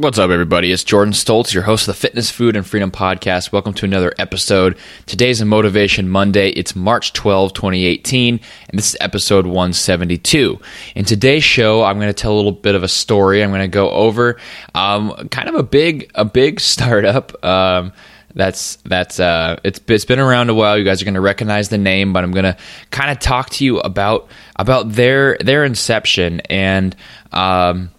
What's up, everybody? It's Jordan Stoltz, your host of the Fitness, Food, and Freedom Podcast. Welcome to another episode. Today's a Motivation Monday. It's March 12, 2018, and this is episode 172. In today's show, I'm going to tell a little bit of a story. I'm going to go over um, kind of a big, a big startup. Um, that's that's uh, it's it's been around a while. You guys are going to recognize the name, but I'm going to kind of talk to you about about their their inception and um,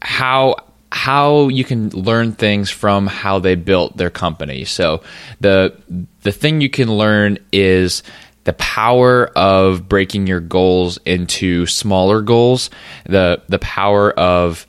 how how you can learn things from how they built their company. So the the thing you can learn is the power of breaking your goals into smaller goals. The the power of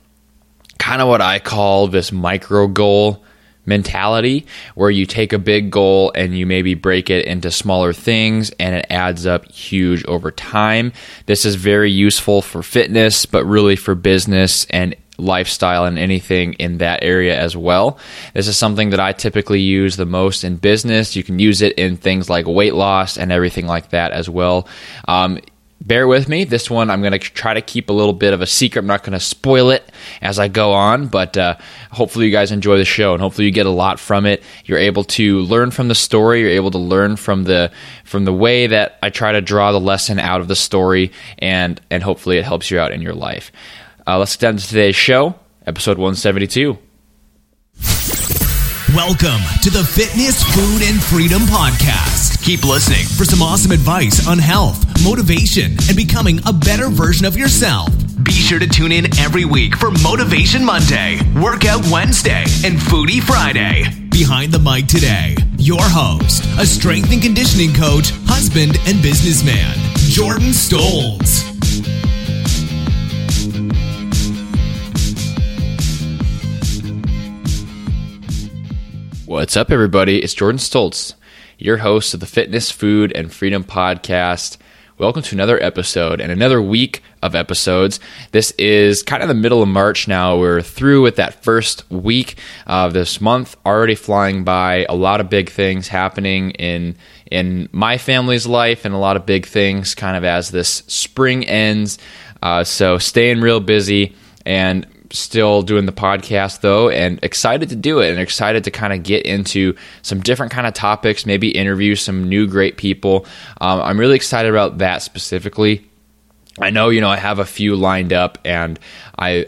kind of what I call this micro goal mentality where you take a big goal and you maybe break it into smaller things and it adds up huge over time. This is very useful for fitness, but really for business and lifestyle and anything in that area as well. This is something that I typically use the most in business. You can use it in things like weight loss and everything like that as well. Um, bear with me. This one I'm going to try to keep a little bit of a secret. I'm not going to spoil it as I go on, but uh, hopefully you guys enjoy the show and hopefully you get a lot from it. You're able to learn from the story. You're able to learn from the from the way that I try to draw the lesson out of the story, and and hopefully it helps you out in your life. Uh, let's get down to today's show, episode 172. Welcome to the Fitness, Food, and Freedom Podcast. Keep listening for some awesome advice on health, motivation, and becoming a better version of yourself. Be sure to tune in every week for Motivation Monday, Workout Wednesday, and Foodie Friday. Behind the mic today, your host, a strength and conditioning coach, husband, and businessman, Jordan Stoltz. What's up, everybody? It's Jordan Stoltz, your host of the Fitness, Food, and Freedom Podcast. Welcome to another episode and another week of episodes. This is kind of the middle of March now. We're through with that first week of this month, already flying by. A lot of big things happening in in my family's life, and a lot of big things kind of as this spring ends. Uh, so staying real busy and still doing the podcast though and excited to do it and excited to kind of get into some different kind of topics maybe interview some new great people. Um, i'm really excited about that specifically. I know you know i have a few lined up and i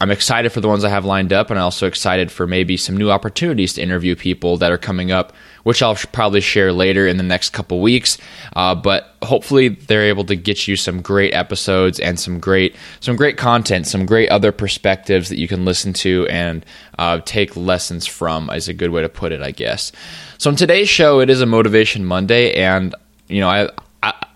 I'm excited for the ones I have lined up, and I'm also excited for maybe some new opportunities to interview people that are coming up, which I'll probably share later in the next couple weeks. Uh, but hopefully, they're able to get you some great episodes and some great some great content, some great other perspectives that you can listen to and uh, take lessons from. Is a good way to put it, I guess. So, in today's show, it is a Motivation Monday, and you know, I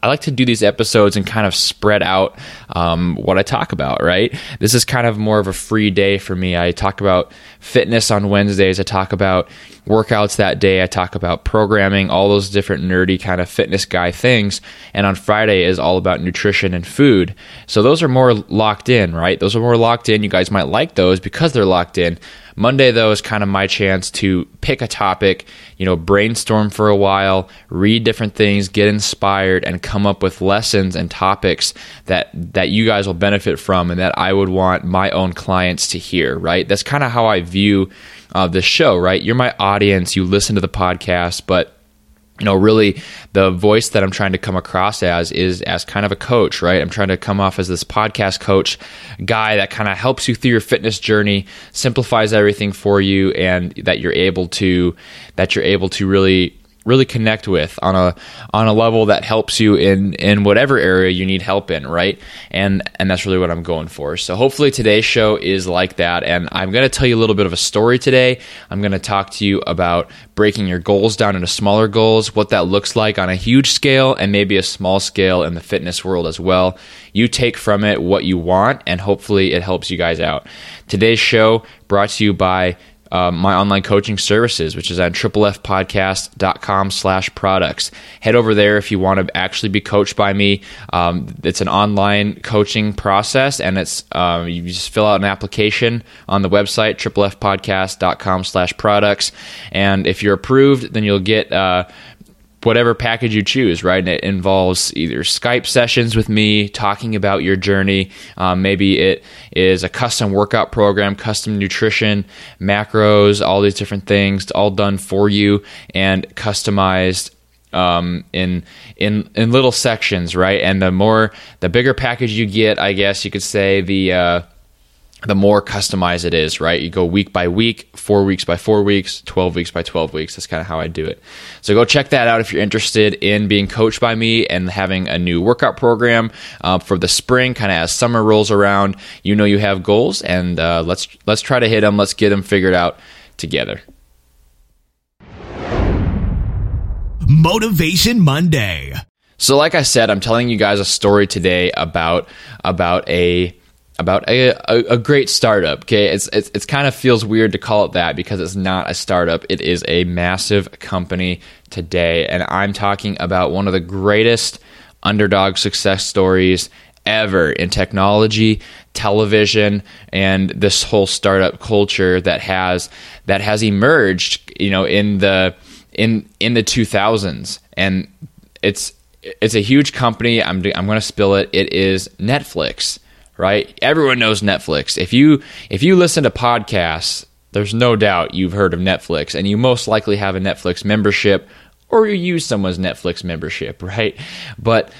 I, like to do these episodes and kind of spread out um, what I talk about, right? This is kind of more of a free day for me. I talk about fitness on Wednesdays, I talk about workouts that day, I talk about programming, all those different nerdy kind of fitness guy things. And on Friday is all about nutrition and food. So those are more locked in, right? Those are more locked in. You guys might like those because they're locked in. Monday, though, is kind of my chance to pick a topic, you know, brainstorm for a while, read different things, get inspired, and come up with lessons and topics that that you guys will benefit from, and that I would want my own clients to hear. Right? That's kind of how I view uh, this show. Right? You're my audience. You listen to the podcast, but you know really the voice that i'm trying to come across as is as kind of a coach right? I'm trying to come off as this podcast coach guy that kind of helps you through your fitness journey simplifies everything for you and that you're able to that you're able to really really connect with on a on a level that helps you in in whatever area you need help in right? And and that's really what i'm going for. So hopefully today's show is like that. And i'm going to tell you a little bit of a story today. I'm going to talk to you about breaking your goals down into smaller goals what that looks like on a huge scale and maybe a small scale in the fitness world as well. You take from it what you want and hopefully it helps you guys out. Today's show brought to you by um, my online coaching services, which is at triplefpodcast.com slash products. Head over there if you want to actually be coached by me. Um, it's an online coaching process, and it's um, you just fill out an application on the website, triplefpodcast.com slash products. And if you're approved, then you'll get... Uh, whatever package you choose, right? And it involves either Skype sessions with me talking about your journey. Um, maybe it is a custom workout program, custom nutrition, macros, all these different things, all done for you and customized um, in in in little sections, right? And the more the bigger package you get, I guess you could say the uh, the more customized it is, right? You go week by week, four weeks by four weeks, 12 weeks by 12 weeks. That's kind of how I do it. So go check that out if you're interested in being coached by me and having a new workout program uh, for the spring, kind of as summer rolls around. You know you have goals, and uh, let's let's try to hit them. Let's get them figured out together. Motivation Monday. So, like I said, I'm telling you guys a story today about about a about a, a, a, great startup. Okay, it's, it's it's kind of feels weird to call it that because it's not a startup. It is a massive company today, and I'm talking about one of the greatest underdog success stories ever in technology, television, and this whole startup culture that has that has emerged. You know, in the in in the 2000s, and it's it's a huge company. I'm I'm going to spill it. It is Netflix right? Everyone knows Netflix. If you if you listen to podcasts, there's no doubt you've heard of Netflix and you most likely have a Netflix membership or you use someone's Netflix membership, right? But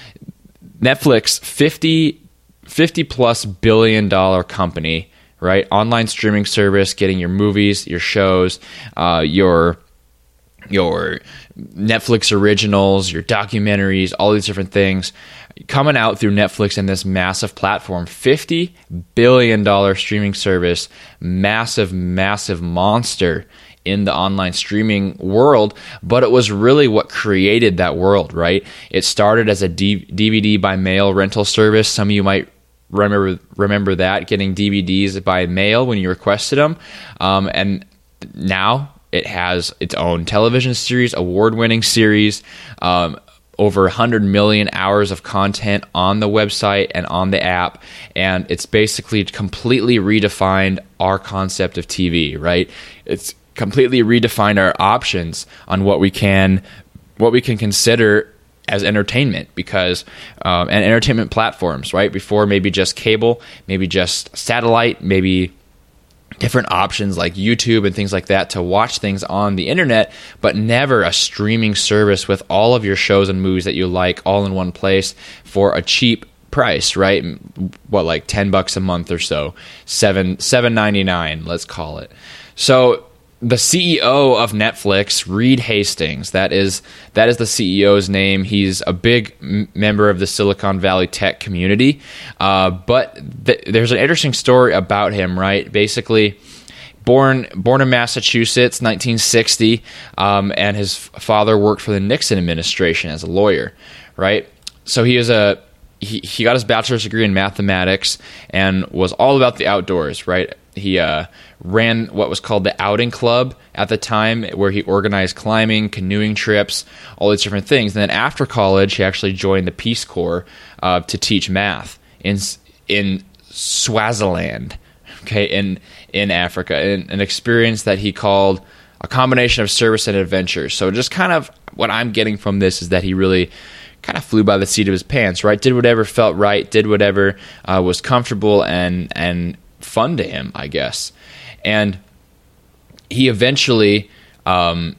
Netflix 50 50 plus billion dollar company, right? Online streaming service, getting your movies, your shows, uh, your your Netflix originals, your documentaries, all these different things coming out through Netflix and this massive platform. $50 billion streaming service, massive, massive monster in the online streaming world, but it was really what created that world, right? It started as a D- DVD by mail rental service. Some of you might remember remember that getting DVDs by mail when you requested them, um, and now it has its own television series, award winning series. Um, over 100 million hours of content on the website and on the app. And it's basically completely redefined our concept of TV, right? It's completely redefined our options on what we can what we can consider as entertainment because um, and entertainment platforms right before maybe just cable maybe just satellite maybe different options like YouTube and things like that to watch things on the internet, but never a streaming service with all of your shows and movies that you like all in one place for a cheap price, right? What like 10 bucks a month or so. 7 7.99, let's call it. So the CEO of Netflix, Reed Hastings, that is that is the CEO's name. He's a big m- member of the Silicon Valley tech community. Uh, but th- there's an interesting story about him, right? Basically, born born in Massachusetts, 1960, um, and his father worked for the Nixon administration as a lawyer, right? So he is a he, he got his bachelor's degree in mathematics and was all about the outdoors, right? He uh, ran what was called the Outing Club at the time, where he organized climbing, canoeing trips, all these different things. And then after college, he actually joined the Peace Corps uh, to teach math in in Swaziland, okay, in in Africa, in, an experience that he called a combination of service and adventure. So just kind of what I'm getting from this is that he really kind of flew by the seat of his pants, right? Did whatever felt right, did whatever uh, was comfortable and and fun to him, I guess and he eventually um,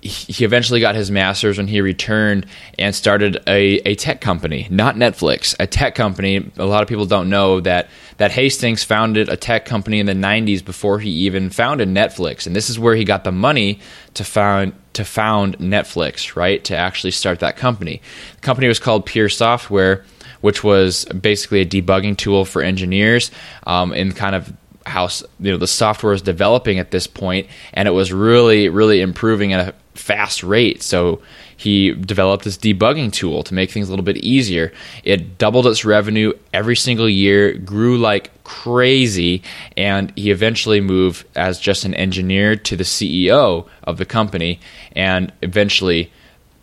he eventually got his master's when he returned and started a, a tech company, not Netflix, a tech company. A lot of people don't know that that Hastings founded a tech company in the 90s before he even founded Netflix, and this is where he got the money to found to found Netflix, right? To actually start that company. The company was called Pure Software, which was basically a debugging tool for engineers um, in kind of how you know the software is developing at this point, and it was really really improving at a fast rate. So he developed this debugging tool to make things a little bit easier. It doubled its revenue every single year, grew like crazy, and he eventually moved as just an engineer to the CEO of the company, and eventually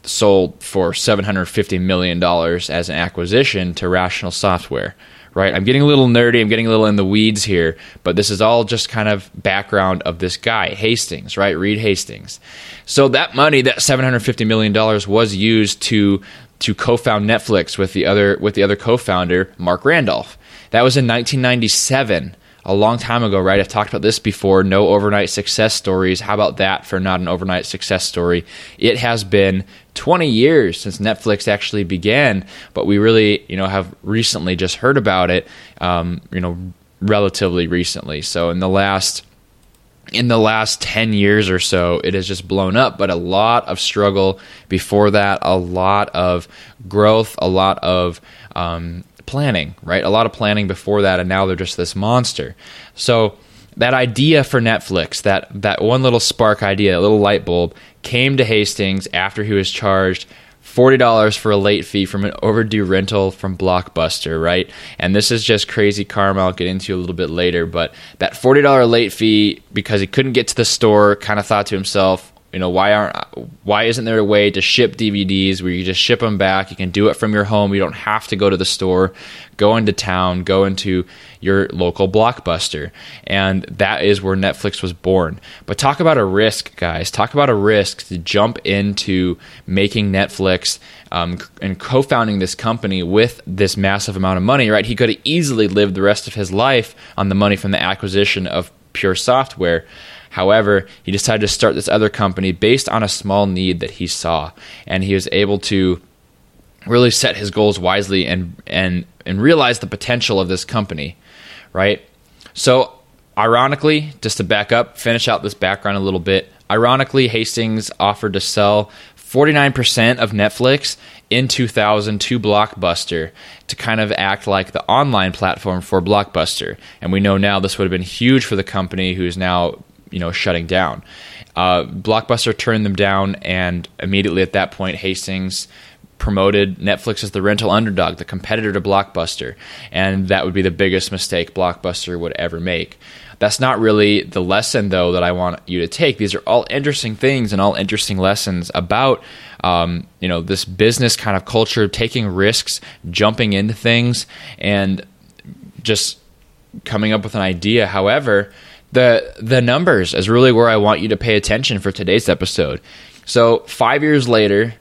sold for $750 million as an acquisition to Rational Software right? I'm getting a little nerdy, I'm getting a little in the weeds here, but this is all just kind of background of this guy, Hastings, right? Reed Hastings. So that money, that 750 million dollars was used to to co-found Netflix with the other with the other co-founder, Marc Randolph. That was in 1997 a long time ago, right? I've talked about this before. No overnight success stories. How about that for not an overnight success story? It has been 20 years since Netflix actually began, but we really, you know, have recently just heard about it, um, you know, relatively recently. So in the last in the last 10 years or so, it has just blown up, but a lot of struggle before that, a lot of growth, a lot of um, planning, right? A lot of planning before that, and now they're just this monster. So that idea for Netflix, that that one little spark idea, a little light bulb, came to Hastings after he was charged $40 for a late fee from an overdue rental from Blockbuster, right? And this is just crazy karma. I'll get into a little bit later, but that $40 late fee because he couldn't get to the store, kind of thought to himself, you know why aren't why isn't there a way to ship DVDs where you just ship them back? You can do it from your home. You don't have to go to the store, go into town, go into your local blockbuster, and that is where Netflix was born. But talk about a risk, guys. Talk about a risk to jump into making Netflix um, and co-founding this company with this massive amount of money. Right? He could have easily lived the rest of his life on the money from the acquisition of Pure Software. However, he decided to start this other company based on a small need that he saw, and he was able to really set his goals wisely and and and realize the potential of this company, right? So, ironically, just to back up, finish out this background a little bit. Ironically, Hastings offered to sell 49% of Netflix in 2000 to Blockbuster to kind of act like the online platform for Blockbuster. And we know now this would have been huge for the company who's now you know shutting down. Uh, Blockbuster turned them down, and immediately at that point, Hastings promoted Netflix as the rental underdog, the competitor to Blockbuster, and that would be the biggest mistake Blockbuster would ever make. That's not really the lesson, though, that I want you to take. These are all interesting things and all interesting lessons about, um, you know, this business kind of culture, taking risks, jumping into things, and just coming up with an idea. However, the the numbers is really where I want you to pay attention for today's episode. So five years later,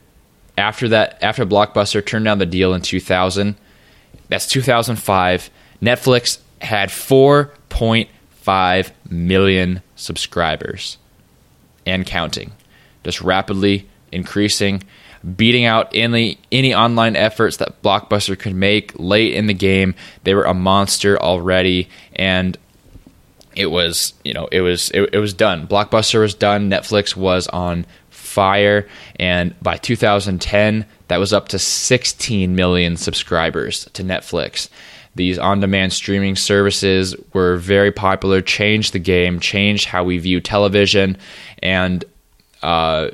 after that, after Blockbuster turned down the deal in 2000, that's 2005. Netflix had 4.5 million subscribers and counting, just rapidly increasing, beating out any any online efforts that Blockbuster could make late in the game. They were a monster already, and it was you know it was it, it was done. Blockbuster was done. Netflix was on fire, and by 2010, that was up to 16 million subscribers to Netflix. These on-demand streaming services were very popular, changed the game, changed how we view television, and uh,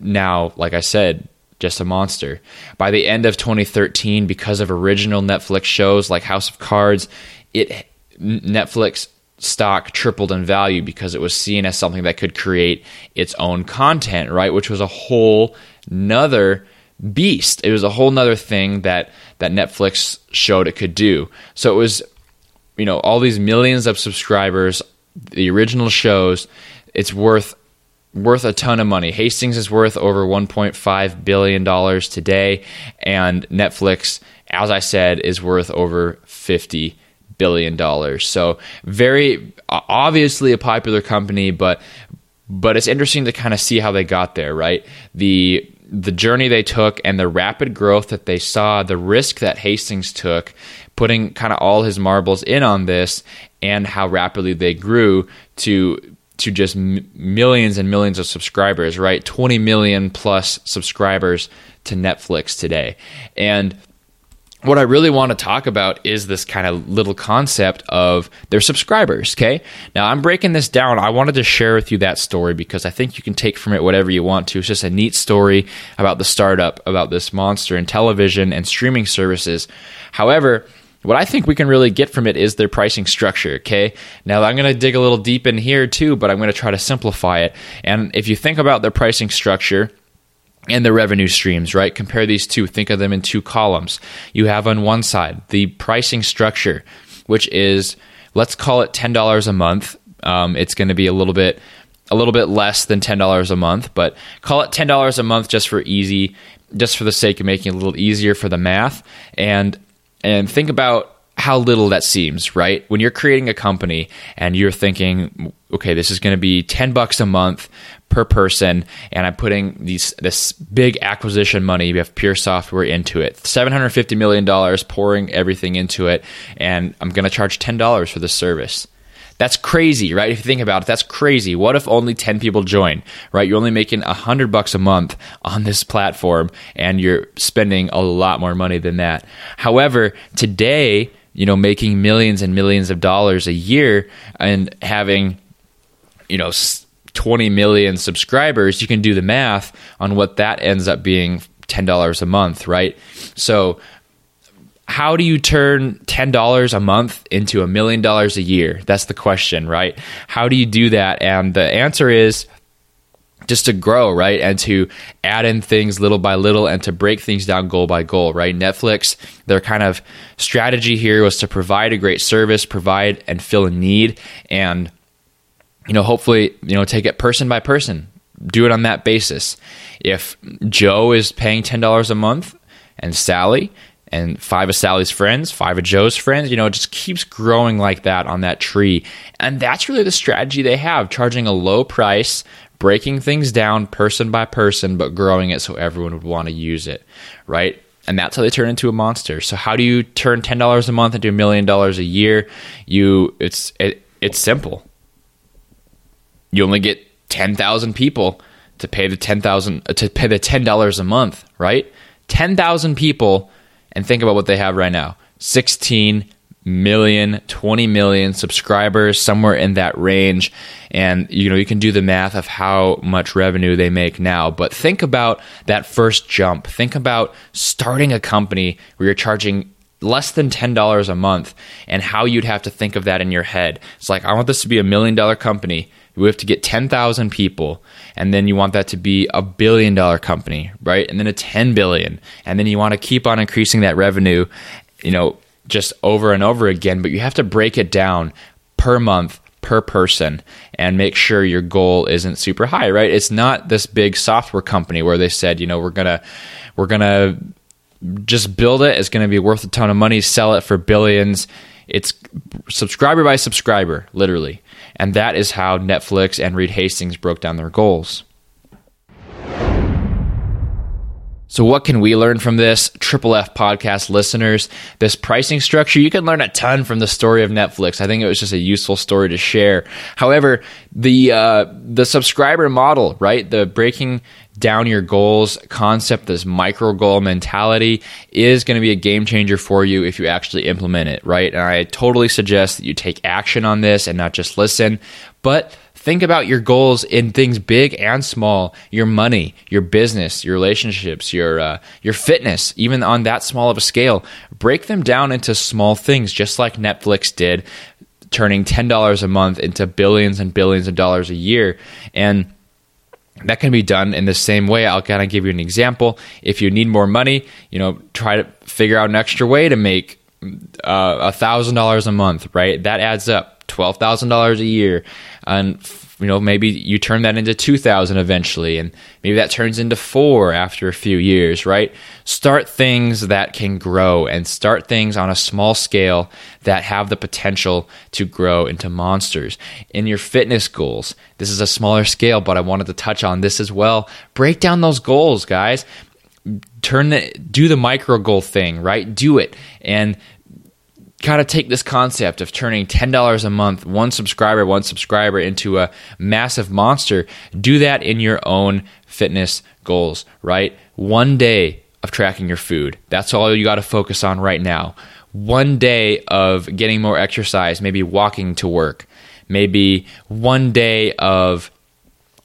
now, like I said, just a monster. By the end of 2013, because of original Netflix shows like House of Cards, it Netflix stock tripled in value because it was seen as something that could create its own content, right? Which was a whole nother beast. It was a whole nother thing that that Netflix showed it could do. So it was, you know, all these millions of subscribers, the original shows, it's worth worth a ton of money. Hastings is worth over 1.5 billion dollars today and Netflix as I said is worth over 50 billion dollars. So very obviously a popular company, but but it's interesting to kind of see how they got there, right? The the journey they took and the rapid growth that they saw, the risk that Hastings took, putting kind of all his marbles in on this, and how rapidly they grew to to just m- millions and millions of subscribers, right? 20 million plus subscribers to Netflix today. And what I really want to talk about is this kind of little concept of their subscribers. Okay. Now I'm breaking this down. I wanted to share with you that story because I think you can take from it whatever you want to. It's just a neat story about the startup, about this monster in television and streaming services. However, what I think we can really get from it is their pricing structure. Okay. Now I'm going to dig a little deep in here too, but I'm going to try to simplify it. And if you think about their pricing structure, and the revenue streams, right? Compare these two. Think of them in two columns. You have on one side the pricing structure, which is let's call it ten dollars a month. Um, it's going to be a little bit a little bit less than ten dollars a month, but call it ten dollars a month just for easy, just for the sake of making it a little easier for the math. And and think about how little that seems, right? When you're creating a company and you're thinking, okay, this is going to be 10 bucks a month per person and I'm putting these this big acquisition money, we have pure software into it. 750 million dollars pouring everything into it and I'm going to charge $10 for the service. That's crazy, right? If you think about it, that's crazy. What if only 10 people join, right? You're only making 100 bucks a month on this platform and you're spending a lot more money than that. However, today, you know, making millions and millions of dollars a year and having, you know, 20 million subscribers, you can do the math on what that ends up being $10 a month, right? So, how do you turn $10 a month into a million dollars a year? That's the question, right? How do you do that? And the answer is just to grow, right? And to add in things little by little and to break things down goal by goal, right? Netflix, their kind of strategy here was to provide a great service, provide and fill a need, and, you know, hopefully, you know, take it person by person, do it on that basis. If Joe is paying $10 a month and Sally, and five of Sally's friends, five of Joe's friends. You know, it just keeps growing like that on that tree. And that's really the strategy they have charging a low price breaking things down person by person, but growing it so everyone would want to use it, right? And that's how they turn into a monster. So how do you turn ten dollars a month into a million dollars a year? You it's it, it's simple. You only get ten thousand people to pay the ten thousand to pay the ten dollars a month, right? Ten thousand people, and think about what they have right now: sixteen million, 20 million subscribers, somewhere in that range. And you know, you can do the math of how much revenue they make now. But think about that first jump. Think about starting a company where you're charging less than $10 a month and how you'd have to think of that in your head. It's like, I want this to be a million dollar company. We have to get 10,000 people and then you want that to be a billion dollar company, right? And then a 10 billion. And then you want to keep on increasing that revenue, you know, just over and over again, but you have to break it down per month, per person, and make sure your goal isn't super high, right? It's not this big software company where they said, you know, we're gonna we're gonna just build it, it's gonna be worth a ton of money, sell it for billions. It's subscriber by subscriber, literally. And that is how Netflix and Reed Hastings broke down their goals. So, what can we learn from this? Triple F podcast listeners, this pricing structure, you can learn a ton from the story of Netflix. I think it was just a useful story to share. However, the uh, the subscriber model, right? The breaking down your goals concept, this micro goal mentality, is going to be a game changer for you if you actually implement it, right? And I totally suggest that you take action on this and not just listen. But Think about your goals in things big and small. Your money, your business, your relationships, your uh, your fitness, even on that small of a scale. Break them down into small things, just like Netflix did, turning ten dollars a month into billions and billions of dollars a year. And that can be done in the same way. I'll kind of give you an example. If you need more money, you know, try to figure out an extra way to make uh, a thousand dollars a month. Right, that adds up twelve thousand dollars a year, and you know maybe you turn that into two thousand eventually, and maybe that turns into four after a few years. Right? Start things that can grow, and start things on a small scale that have the potential to grow into monsters. In your fitness goals, this is a smaller scale, but I wanted to touch on this as well. Break down those goals, guys turn the do the micro goal thing right do it and got to take this concept of turning $10 a month, one subscriber, one subscriber into a massive monster. Do that in your own fitness goals, right? One day of tracking your food. That's all you got to focus on right now. One day of getting more exercise, maybe walking to work. Maybe one day of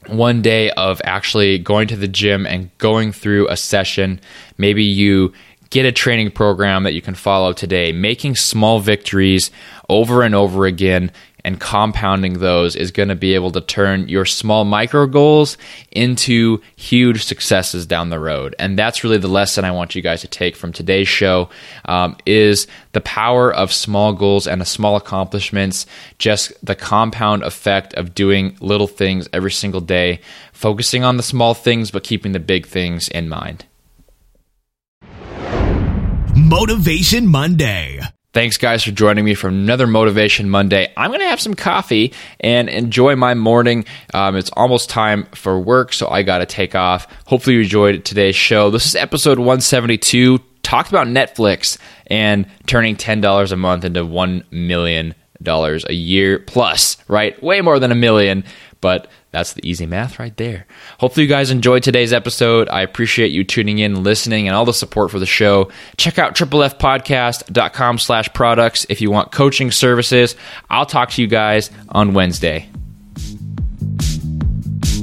one day of actually going to the gym and going through a session. Maybe you get a training program that you can follow today, making small victories over and over again and compounding those is going to be able to turn your small micro goals into huge successes down the road. And that's really the lesson I want you guys to take from today's show um, is the power of small goals and the small accomplishments, just the compound effect of doing little things every single day, focusing on the small things, but keeping the big things in mind. Motivation Monday. Thanks, guys, for joining me for another Motivation Monday. I'm going to have some coffee and enjoy my morning. Um, it's almost time for work, so I got to take off. Hopefully, you enjoyed today's show. This is episode 172. Talked about Netflix and turning $10 a month into $1 million a year plus, right? Way more than a million, but that's the easy math right there. Hopefully, you guys enjoyed today's episode. I appreciate you tuning in, listening, and all the support for the show. Check out triplefpodcast.com slash products if you want coaching services. I'll talk to you guys on Wednesday.